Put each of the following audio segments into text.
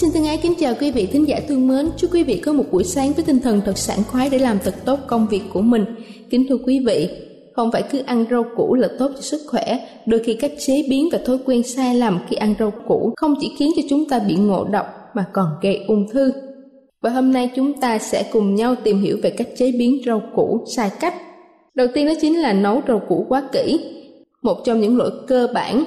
xin thân ái kính chào quý vị thính giả thương mến. Chúc quý vị có một buổi sáng với tinh thần thật sảng khoái để làm thật tốt công việc của mình. Kính thưa quý vị, không phải cứ ăn rau củ là tốt cho sức khỏe. Đôi khi cách chế biến và thói quen sai lầm khi ăn rau củ không chỉ khiến cho chúng ta bị ngộ độc mà còn gây ung thư. Và hôm nay chúng ta sẽ cùng nhau tìm hiểu về cách chế biến rau củ sai cách. Đầu tiên đó chính là nấu rau củ quá kỹ. Một trong những lỗi cơ bản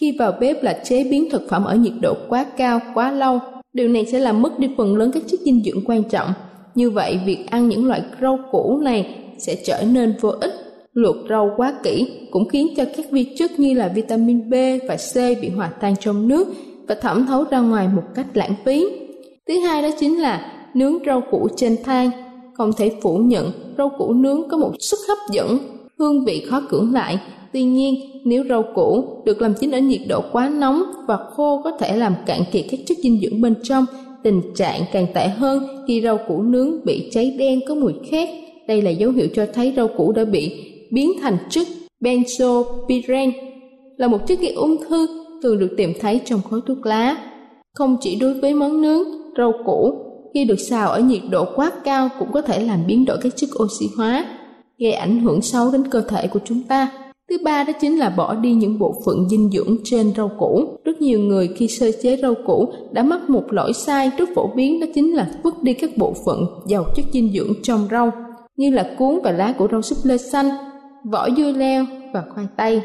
khi vào bếp là chế biến thực phẩm ở nhiệt độ quá cao, quá lâu Điều này sẽ làm mất đi phần lớn các chất dinh dưỡng quan trọng. Như vậy, việc ăn những loại rau củ này sẽ trở nên vô ích. Luộc rau quá kỹ cũng khiến cho các vi chất như là vitamin B và C bị hòa tan trong nước và thẩm thấu ra ngoài một cách lãng phí. Thứ hai đó chính là nướng rau củ trên than. Không thể phủ nhận rau củ nướng có một sức hấp dẫn, hương vị khó cưỡng lại Tuy nhiên, nếu rau củ được làm chín ở nhiệt độ quá nóng và khô có thể làm cạn kiệt các chất dinh dưỡng bên trong, tình trạng càng tệ hơn khi rau củ nướng bị cháy đen có mùi khét. Đây là dấu hiệu cho thấy rau củ đã bị biến thành chất benzopyren, là một chất gây ung thư thường được tìm thấy trong khói thuốc lá. Không chỉ đối với món nướng, rau củ khi được xào ở nhiệt độ quá cao cũng có thể làm biến đổi các chất oxy hóa, gây ảnh hưởng xấu đến cơ thể của chúng ta. Thứ ba đó chính là bỏ đi những bộ phận dinh dưỡng trên rau củ. Rất nhiều người khi sơ chế rau củ đã mắc một lỗi sai rất phổ biến đó chính là vứt đi các bộ phận giàu chất dinh dưỡng trong rau như là cuốn và lá của rau súp lơ xanh, vỏ dưa leo và khoai tây.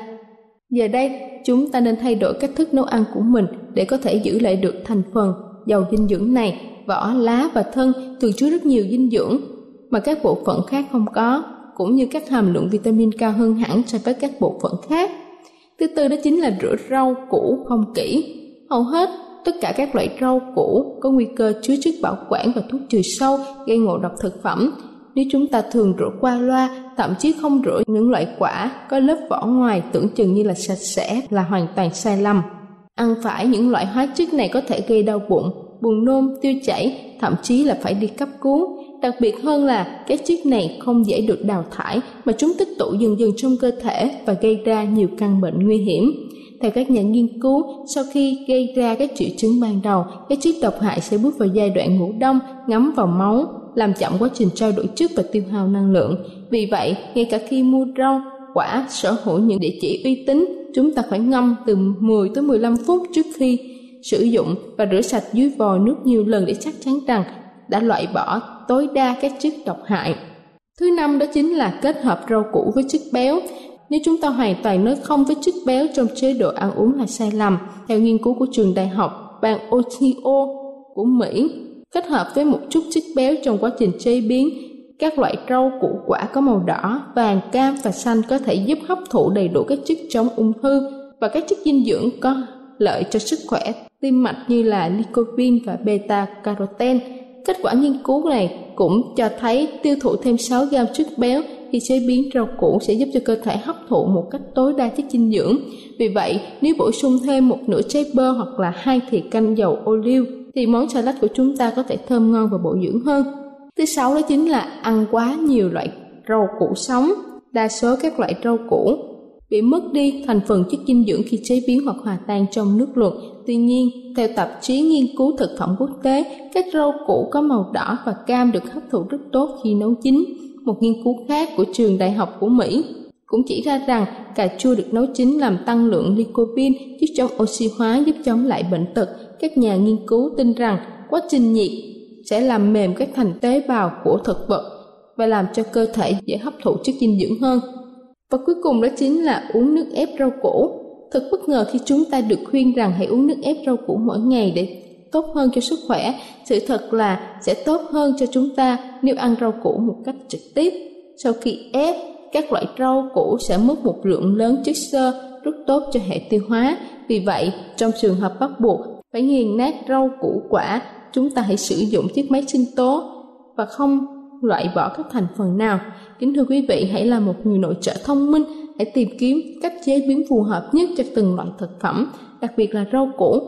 Giờ đây, chúng ta nên thay đổi cách thức nấu ăn của mình để có thể giữ lại được thành phần giàu dinh dưỡng này. Vỏ, lá và thân thường chứa rất nhiều dinh dưỡng mà các bộ phận khác không có cũng như các hàm lượng vitamin cao hơn hẳn so với các bộ phận khác. Thứ tư đó chính là rửa rau củ không kỹ. Hầu hết tất cả các loại rau củ có nguy cơ chứa chất bảo quản và thuốc trừ sâu gây ngộ độc thực phẩm. Nếu chúng ta thường rửa qua loa, thậm chí không rửa những loại quả có lớp vỏ ngoài tưởng chừng như là sạch sẽ là hoàn toàn sai lầm. Ăn phải những loại hóa chất này có thể gây đau bụng, buồn nôn, tiêu chảy, thậm chí là phải đi cấp cứu Đặc biệt hơn là các chất này không dễ được đào thải mà chúng tích tụ dần dần trong cơ thể và gây ra nhiều căn bệnh nguy hiểm. Theo các nhà nghiên cứu, sau khi gây ra các triệu chứng ban đầu, các chất độc hại sẽ bước vào giai đoạn ngủ đông, ngấm vào máu, làm chậm quá trình trao đổi chất và tiêu hao năng lượng. Vì vậy, ngay cả khi mua rau, quả sở hữu những địa chỉ uy tín, chúng ta phải ngâm từ 10 tới 15 phút trước khi sử dụng và rửa sạch dưới vòi nước nhiều lần để chắc chắn rằng đã loại bỏ tối đa các chất độc hại. Thứ năm đó chính là kết hợp rau củ với chất béo. Nếu chúng ta hoàn toàn nói không với chất béo trong chế độ ăn uống là sai lầm. Theo nghiên cứu của trường đại học bang Ohio của Mỹ, kết hợp với một chút chất béo trong quá trình chế biến, các loại rau củ quả có màu đỏ, vàng, cam và xanh có thể giúp hấp thụ đầy đủ các chất chống ung thư và các chất dinh dưỡng có lợi cho sức khỏe tim mạch như là lycopene và beta carotene Kết quả nghiên cứu này cũng cho thấy tiêu thụ thêm 6 gram chất béo khi chế biến rau củ sẽ giúp cho cơ thể hấp thụ một cách tối đa chất dinh dưỡng. Vì vậy, nếu bổ sung thêm một nửa trái bơ hoặc là hai thìa canh dầu ô liu thì món salad của chúng ta có thể thơm ngon và bổ dưỡng hơn. Thứ sáu đó chính là ăn quá nhiều loại rau củ sống. Đa số các loại rau củ bị mất đi thành phần chất dinh dưỡng khi chế biến hoặc hòa tan trong nước luộc. Tuy nhiên, theo tạp chí nghiên cứu thực phẩm quốc tế, các rau củ có màu đỏ và cam được hấp thụ rất tốt khi nấu chín. Một nghiên cứu khác của trường đại học của Mỹ cũng chỉ ra rằng cà chua được nấu chín làm tăng lượng lycopene giúp chống oxy hóa giúp chống lại bệnh tật. Các nhà nghiên cứu tin rằng quá trình nhiệt sẽ làm mềm các thành tế bào của thực vật và làm cho cơ thể dễ hấp thụ chất dinh dưỡng hơn. Và cuối cùng đó chính là uống nước ép rau củ. Thật bất ngờ khi chúng ta được khuyên rằng hãy uống nước ép rau củ mỗi ngày để tốt hơn cho sức khỏe. Sự thật là sẽ tốt hơn cho chúng ta nếu ăn rau củ một cách trực tiếp. Sau khi ép, các loại rau củ sẽ mất một lượng lớn chất xơ rất tốt cho hệ tiêu hóa. Vì vậy, trong trường hợp bắt buộc phải nghiền nát rau củ quả, chúng ta hãy sử dụng chiếc máy sinh tố và không loại bỏ các thành phần nào. Kính thưa quý vị, hãy là một người nội trợ thông minh, hãy tìm kiếm cách chế biến phù hợp nhất cho từng loại thực phẩm, đặc biệt là rau củ,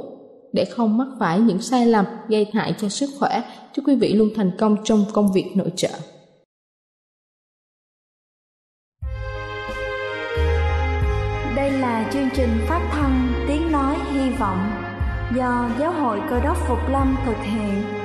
để không mắc phải những sai lầm gây hại cho sức khỏe. Chúc quý vị luôn thành công trong công việc nội trợ. Đây là chương trình phát thanh Tiếng Nói Hy Vọng do Giáo hội Cơ đốc Phục Lâm thực hiện.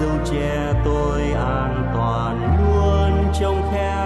Dâu che tôi an toàn luôn trong khe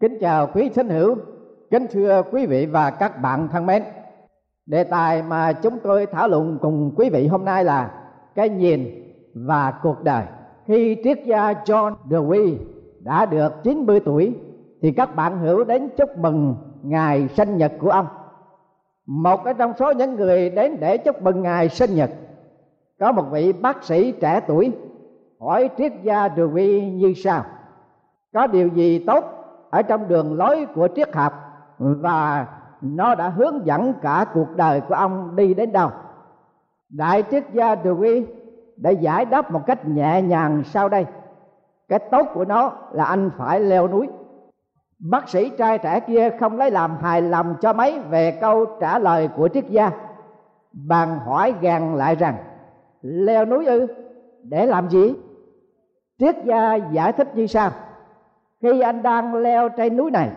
Kính chào quý thính hữu, kính thưa quý vị và các bạn thân mến. Đề tài mà chúng tôi thảo luận cùng quý vị hôm nay là cái nhìn và cuộc đời. Khi triết gia John Dewey đã được 90 tuổi thì các bạn hữu đến chúc mừng ngày sinh nhật của ông. Một ở trong số những người đến để chúc mừng ngày sinh nhật có một vị bác sĩ trẻ tuổi hỏi triết gia Dewey như sau: Có điều gì tốt ở trong đường lối của triết học, và nó đã hướng dẫn cả cuộc đời của ông đi đến đâu. Đại triết gia Dewey đã giải đáp một cách nhẹ nhàng sau đây. Cái tốt của nó là anh phải leo núi. Bác sĩ trai trẻ kia không lấy làm hài lòng cho mấy về câu trả lời của triết gia. Bàn hỏi gàn lại rằng, leo núi ư? Để làm gì? Triết gia giải thích như sau khi anh đang leo trên núi này,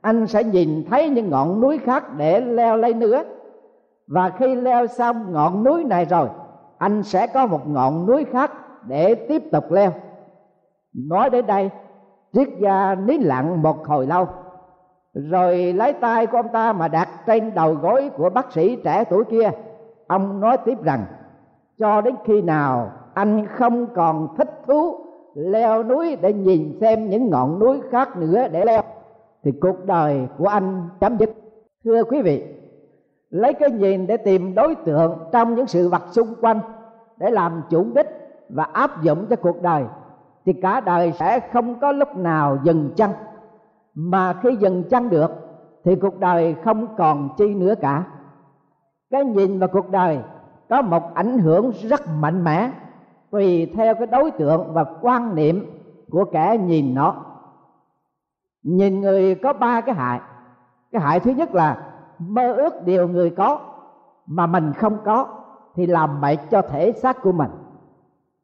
anh sẽ nhìn thấy những ngọn núi khác để leo lên nữa. Và khi leo xong ngọn núi này rồi, anh sẽ có một ngọn núi khác để tiếp tục leo. Nói đến đây, triết gia nín lặng một hồi lâu, rồi lấy tay của ông ta mà đặt trên đầu gối của bác sĩ trẻ tuổi kia. Ông nói tiếp rằng, cho đến khi nào anh không còn thích thú leo núi để nhìn xem những ngọn núi khác nữa để leo. Thì cuộc đời của anh chấm dứt. Thưa quý vị, lấy cái nhìn để tìm đối tượng trong những sự vật xung quanh để làm chủ đích và áp dụng cho cuộc đời, thì cả đời sẽ không có lúc nào dừng chân. Mà khi dừng chân được, thì cuộc đời không còn chi nữa cả. Cái nhìn vào cuộc đời có một ảnh hưởng rất mạnh mẽ tùy theo cái đối tượng và quan niệm của kẻ nhìn nó. Nhìn người có ba cái hại. Cái hại thứ nhất là mơ ước điều người có mà mình không có thì làm bậy cho thể xác của mình.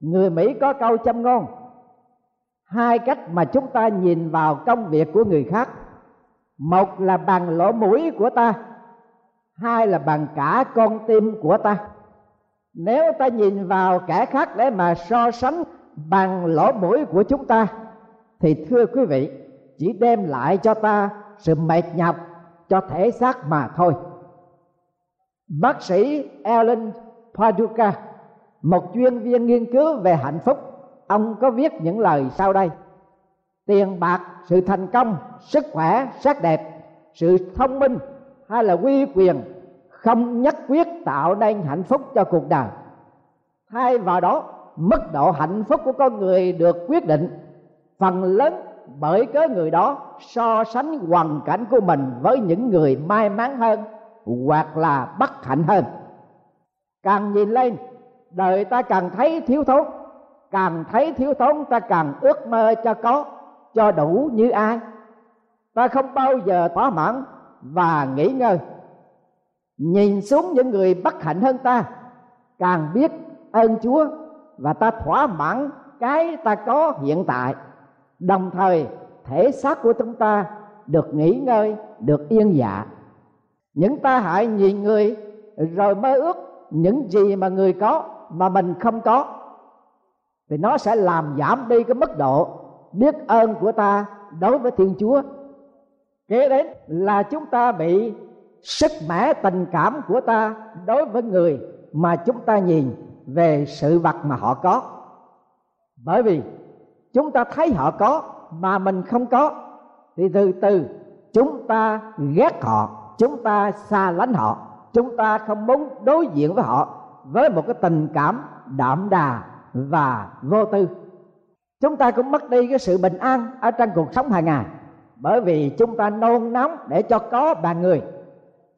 Người mỹ có câu châm ngôn, hai cách mà chúng ta nhìn vào công việc của người khác, một là bằng lỗ mũi của ta, hai là bằng cả con tim của ta nếu ta nhìn vào kẻ khác để mà so sánh bằng lỗ mũi của chúng ta, thì thưa quý vị, chỉ đem lại cho ta sự mệt nhọc cho thể xác mà thôi. Bác sĩ Ellen Paducah, một chuyên viên nghiên cứu về hạnh phúc, ông có viết những lời sau đây. Tiền bạc, sự thành công, sức khỏe, sắc đẹp, sự thông minh hay là uy quyền không nhất quyết tạo nên hạnh phúc cho cuộc đời. Thay vào đó, mức độ hạnh phúc của con người được quyết định. Phần lớn bởi cớ người đó so sánh hoàn cảnh của mình với những người may mắn hơn hoặc là bất hạnh hơn. Càng nhìn lên, đời ta càng thấy thiếu thốn. Càng thấy thiếu thốn, ta càng ước mơ cho có, cho đủ như ai. Ta không bao giờ thỏa mãn và nghỉ ngơi nhìn xuống những người bất hạnh hơn ta, càng biết ơn chúa và ta thỏa mãn cái ta có hiện tại. Đồng thời, thể xác của chúng ta được nghỉ ngơi, được yên dạ. Những ta hại nhìn người, rồi mơ ước những gì mà người có mà mình không có. Thì nó sẽ làm giảm đi cái mức độ biết ơn của ta đối với thiên chúa. Kế đến là chúng ta bị sức mẻ tình cảm của ta đối với người mà chúng ta nhìn về sự vật mà họ có. Bởi vì chúng ta thấy họ có mà mình không có, thì từ từ chúng ta ghét họ, chúng ta xa lánh họ, chúng ta không muốn đối diện với họ với một cái tình cảm đạm đà và vô tư. Chúng ta cũng mất đi cái sự bình an ở trong cuộc sống hàng ngày, bởi vì chúng ta nôn nóng để cho có bàn người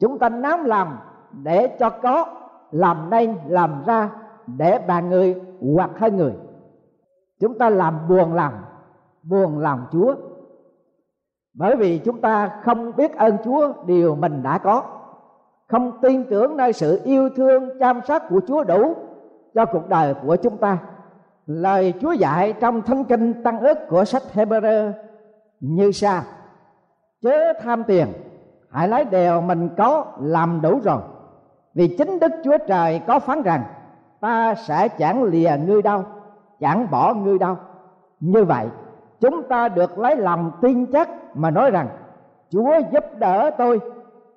chúng ta nắm làm để cho có, làm nên, làm ra để bàn người hoặc hai người. Chúng ta làm buồn lòng buồn lòng chúa. Bởi vì chúng ta không biết ơn chúa, điều mình đã có. Không tin tưởng nơi sự yêu thương, chăm sóc của chúa đủ cho cuộc đời của chúng ta. Lời chúa dạy trong thánh kinh tăng ước của sách Hebrew như sau. Chớ tham tiền hãy lấy điều mình có làm đủ rồi. Vì chính đức chúa trời có phán rằng, ta sẽ chẳng lìa ngươi đâu, chẳng bỏ ngươi đâu. Như vậy, chúng ta được lấy lòng tin chắc mà nói rằng, chúa giúp đỡ tôi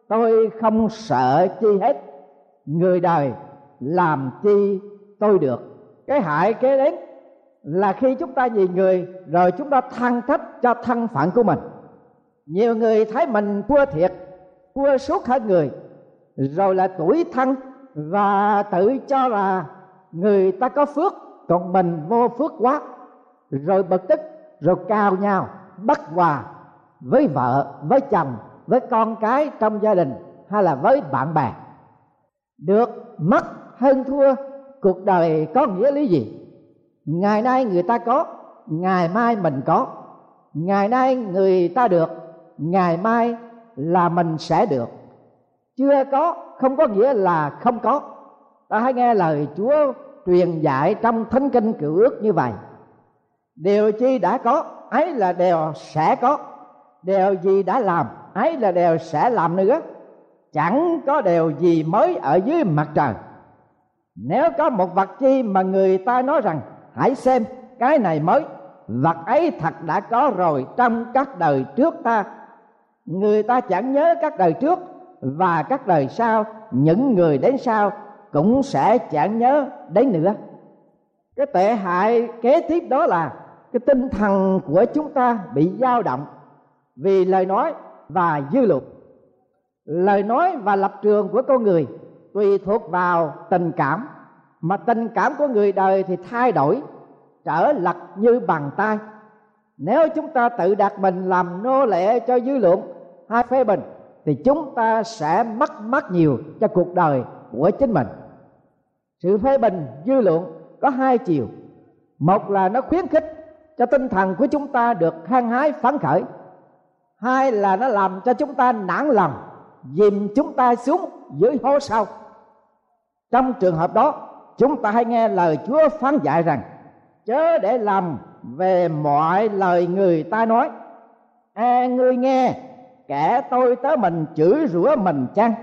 tôi không sợ chi hết. Người đời làm chi tôi được. Cái hại kế đến là khi chúng ta nhìn người, rồi chúng ta than trách cho thân phận của mình. Nhiều người thấy mình thua thiệt thua suốt hết người. Rồi là tuổi thân và tự cho là người ta có phước, còn mình vô phước quá. Rồi bực tức, rồi cao nhau bất hòa với vợ, với chồng, với con cái trong gia đình hay là với bạn bè. Được mất hơn thua, cuộc đời có nghĩa lý gì? Ngày nay người ta có, ngày mai mình có. Ngày nay người ta được, ngày mai là mình sẽ được. Chưa có, không có nghĩa là không có. Ta hãy nghe lời chúa truyền dạy trong thánh kinh cựu ước như vậy. Điều chi đã có, ấy là đều sẽ có. Điều gì đã làm, ấy là đều sẽ làm nữa. Chẳng có điều gì mới ở dưới mặt trời. Nếu có một vật chi mà người ta nói rằng, hãy xem, cái này mới. Vật ấy thật đã có rồi trong các đời trước ta người ta chẳng nhớ các đời trước và các đời sau. Những người đến sau cũng sẽ chẳng nhớ đến nữa. Cái tệ hại kế tiếp đó là cái tinh thần của chúng ta bị dao động vì lời nói và dư luận. Lời nói và lập trường của con người tùy thuộc vào tình cảm. Mà tình cảm của người đời thì thay đổi, trở lật như bàn tay. Nếu chúng ta tự đặt mình làm nô lệ cho dư luận hay phê bình, thì chúng ta sẽ mất mất nhiều cho cuộc đời của chính mình. Sự phê bình dư luận có hai chiều. Một là nó khuyến khích cho tinh thần của chúng ta được hăng hái, phấn khởi. Hai là nó làm cho chúng ta nản lòng, dìm chúng ta xuống dưới hố sâu. Trong trường hợp đó, chúng ta hãy nghe lời chúa phán dạy rằng, chớ để làm về mọi lời người ta nói. À ngươi nghe kẻ tôi tới mình chửi rủa mình chăng?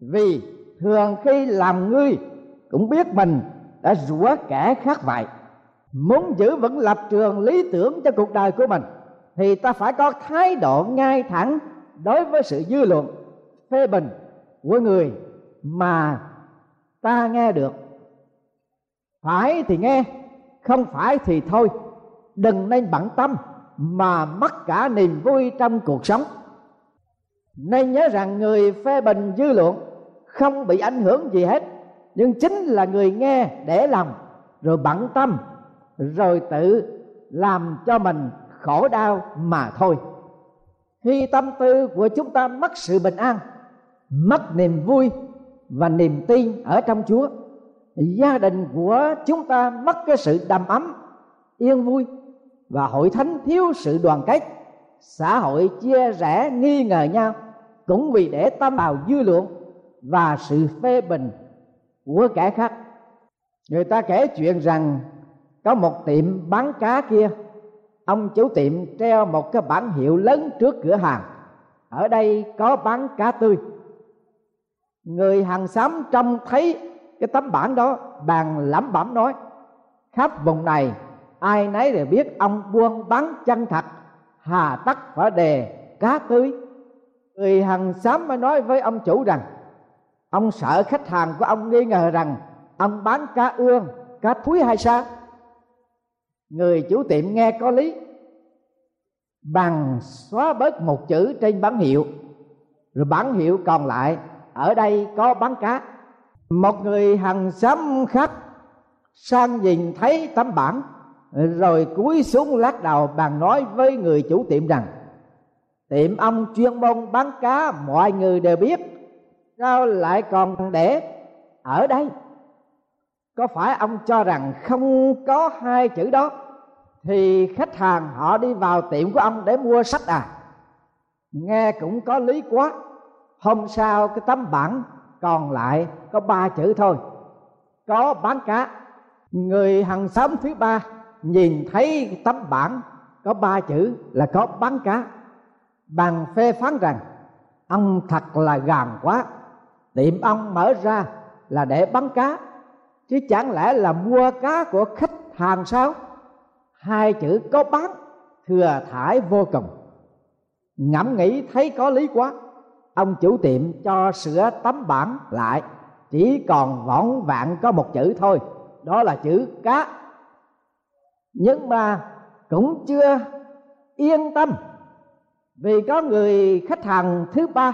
Vì thường khi làm ngươi, cũng biết mình đã rủa kẻ khác vậy. Muốn giữ vững lập trường lý tưởng cho cuộc đời của mình, thì ta phải có thái độ ngay thẳng đối với sự dư luận, phê bình của người mà ta nghe được. Phải thì nghe, không phải thì thôi. Đừng nên bận tâm mà mất cả niềm vui trong cuộc sống nên nhớ rằng người phê bình dư luận không bị ảnh hưởng gì hết, nhưng chính là người nghe để lòng rồi bận tâm, rồi tự làm cho mình khổ đau mà thôi. Khi tâm tư của chúng ta mất sự bình an, mất niềm vui và niềm tin ở trong chúa, gia đình của chúng ta mất cái sự đầm ấm, yên vui và hội thánh thiếu sự đoàn kết xã hội chia rẽ nghi ngờ nhau cũng vì để tâm vào dư luận và sự phê bình của kẻ khác. Người ta kể chuyện rằng có một tiệm bán cá kia, ông chủ tiệm treo một cái bảng hiệu lớn trước cửa hàng, ở đây có bán cá tươi. Người hàng xóm trông thấy cái tấm bảng đó bàn lẩm bẩm nói, khắp vùng này, ai nấy đều biết ông buôn bán chân thật hà tất phải đề cá tưới. Người hàng xóm mới nói với ông chủ rằng, ông sợ khách hàng của ông nghi ngờ rằng ông bán cá ương cá thúi hay sao? Người chủ tiệm nghe có lý. Bằng xóa bớt một chữ trên bán hiệu, rồi bán hiệu còn lại, ở đây có bán cá. Một người hàng xóm khác sang nhìn thấy tấm bảng rồi cúi xuống lắc đầu bàn nói với người chủ tiệm rằng, tiệm ông chuyên môn bán cá, mọi người đều biết. Sao lại còn để ở đây? Có phải ông cho rằng không có hai chữ đó? Thì khách hàng họ đi vào tiệm của ông để mua sách à? Nghe cũng có lý quá. Hôm sau cái tấm bảng còn lại có ba chữ thôi. Có bán cá. Người hàng xóm thứ ba nhìn thấy tấm bảng, có ba chữ là có bán cá. Bằng phê phán rằng, ông thật là gàn quá. Tiệm ông mở ra là để bán cá, chứ chẳng lẽ là mua cá của khách hàng sao? Hai chữ có bán thừa thải vô cùng. Ngẫm nghĩ thấy có lý quá, ông chủ tiệm cho sửa tấm bảng lại, chỉ còn võn vạn có một chữ thôi, đó là chữ cá nhưng mà cũng chưa yên tâm. Vì có người khách hàng thứ ba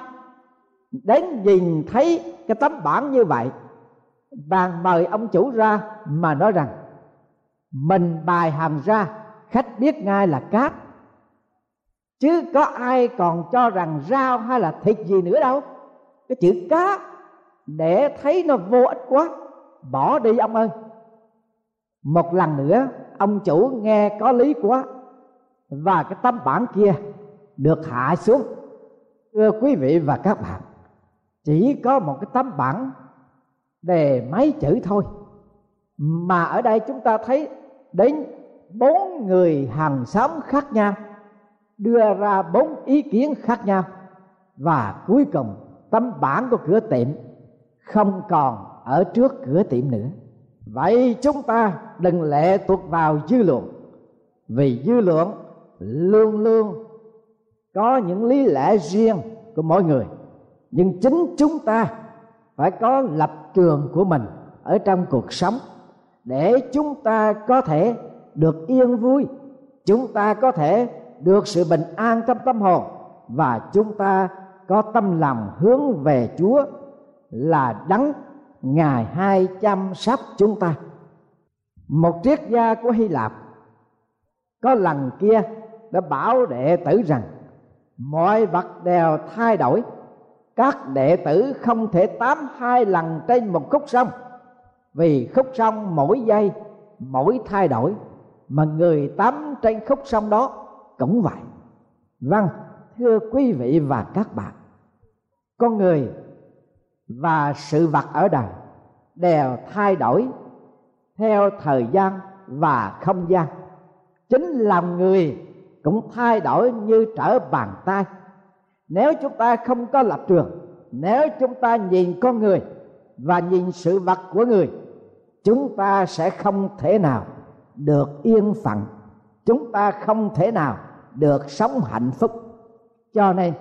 đến nhìn thấy cái tấm bản như vậy bàn mời ông chủ ra mà nói rằng, mình bài hàng ra, khách biết ngay là cát. Chứ có ai còn cho rằng rau hay là thịt gì nữa đâu. Cái chữ cá để thấy nó vô ích quá, bỏ đi ông ơi. Một lần nữa ông chủ nghe có lý quá và cái tấm bản kia được hạ xuống. Thưa quý vị và các bạn, chỉ có một cái tấm bản đề mấy chữ thôi. Mà ở đây chúng ta thấy đến bốn người hàng xóm khác nhau, đưa ra bốn ý kiến khác nhau. Và cuối cùng tấm bản của cửa tiệm không còn ở trước cửa tiệm nữa vậy chúng ta đừng lệ thuộc vào dư luận. Vì dư luận luôn luôn có những lý lẽ riêng của mỗi người. Nhưng chính chúng ta phải có lập trường của mình ở trong cuộc sống để chúng ta có thể được yên vui, chúng ta có thể được sự bình an trong tâm hồn và chúng ta có tâm lòng hướng về Chúa là đấng ngài hai chăm sóc chúng ta. Một triết gia của Hy Lạp có lần kia đã bảo đệ tử rằng, mọi vật đều thay đổi, các đệ tử không thể tám hai lần trên một khúc sông. Vì khúc sông mỗi giây, mỗi thay đổi, mà người tắm trên khúc sông đó cũng vậy. Vâng thưa quý vị và các bạn, con người và sự vật ở đời đều thay đổi theo thời gian và không gian. Chính lòng người cũng thay đổi như trở bàn tay. Nếu chúng ta không có lập trường, nếu chúng ta nhìn con người và nhìn sự vật của người, chúng ta sẽ không thể nào được yên phận. Chúng ta không thể nào được sống hạnh phúc. Cho nên,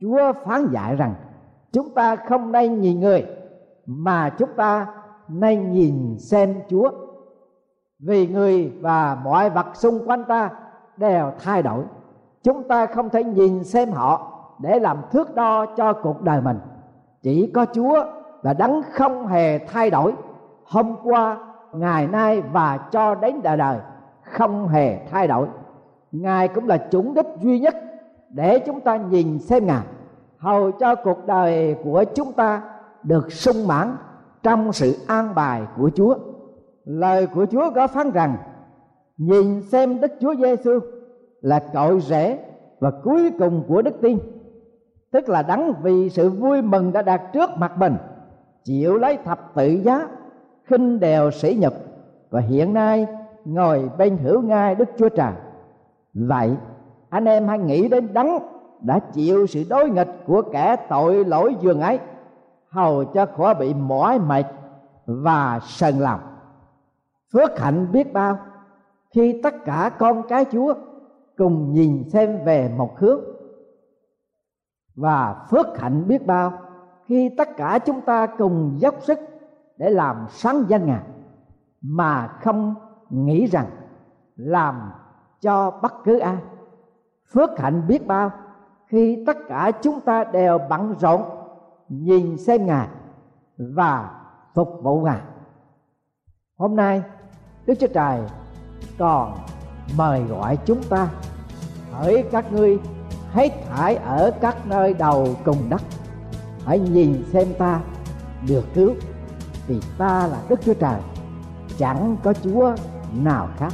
chúa phán dạy rằng chúng ta không nên nhìn người, mà chúng ta nên nhìn xem chúa. Vì người và mọi vật xung quanh ta đều thay đổi. Chúng ta không thể nhìn xem họ để làm thước đo cho cuộc đời mình. Chỉ có chúa là đấng không hề thay đổi. Hôm qua, ngày nay và cho đến đời đời, không hề thay đổi. Ngài cũng là chủng đích duy nhất để chúng ta nhìn xem ngài hầu cho cuộc đời của chúng ta được sung mãn trong sự an bài của chúa. Lời của chúa có phán rằng, nhìn xem đức chúa giêsu là cội rễ và cuối cùng của đức tin. Tức là đắng vì sự vui mừng đã đạt trước mặt mình, chịu lấy thập tự giá, khinh đều sỉ nhục và hiện nay ngồi bên hữu ngai đức chúa trời. Vậy, anh em hãy nghĩ đến đắng đã chịu sự đối nghịch của kẻ tội lỗi dường ấy hầu cho khỏi bị mỏi mệt và sần lòng. Phước hạnh biết bao khi tất cả con cái chúa cùng nhìn xem về một hướng. Và phước hạnh biết bao khi tất cả chúng ta cùng dốc sức để làm sáng danh ngài, mà không nghĩ rằng làm cho bất cứ ai. Phước hạnh biết bao khi tất cả chúng ta đều bận rộn, nhìn xem ngài và phục vụ ngài. Hôm nay, đức chúa trời còn mời gọi chúng ta hỡi các ngươi hãy thải ở các nơi đầu cùng đất. Hãy nhìn xem ta được cứu, vì ta là đức chúa trời, chẳng có chúa nào khác.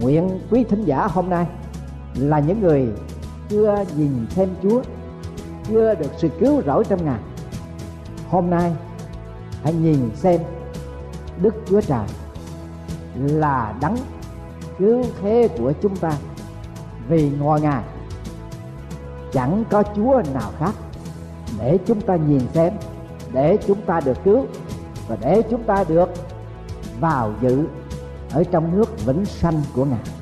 Nguyện quý thính giả hôm nay là những người chưa nhìn xem chúa, chưa được sự cứu rỗi trong ngài. Hôm nay, hãy nhìn xem đức chúa trời là đấng cứu thế của chúng ta vì ngoài ngài. Chẳng có chúa nào khác để chúng ta nhìn xem, để chúng ta được cứu và để chúng ta được vào dự ở trong nước vĩnh sanh của ngài.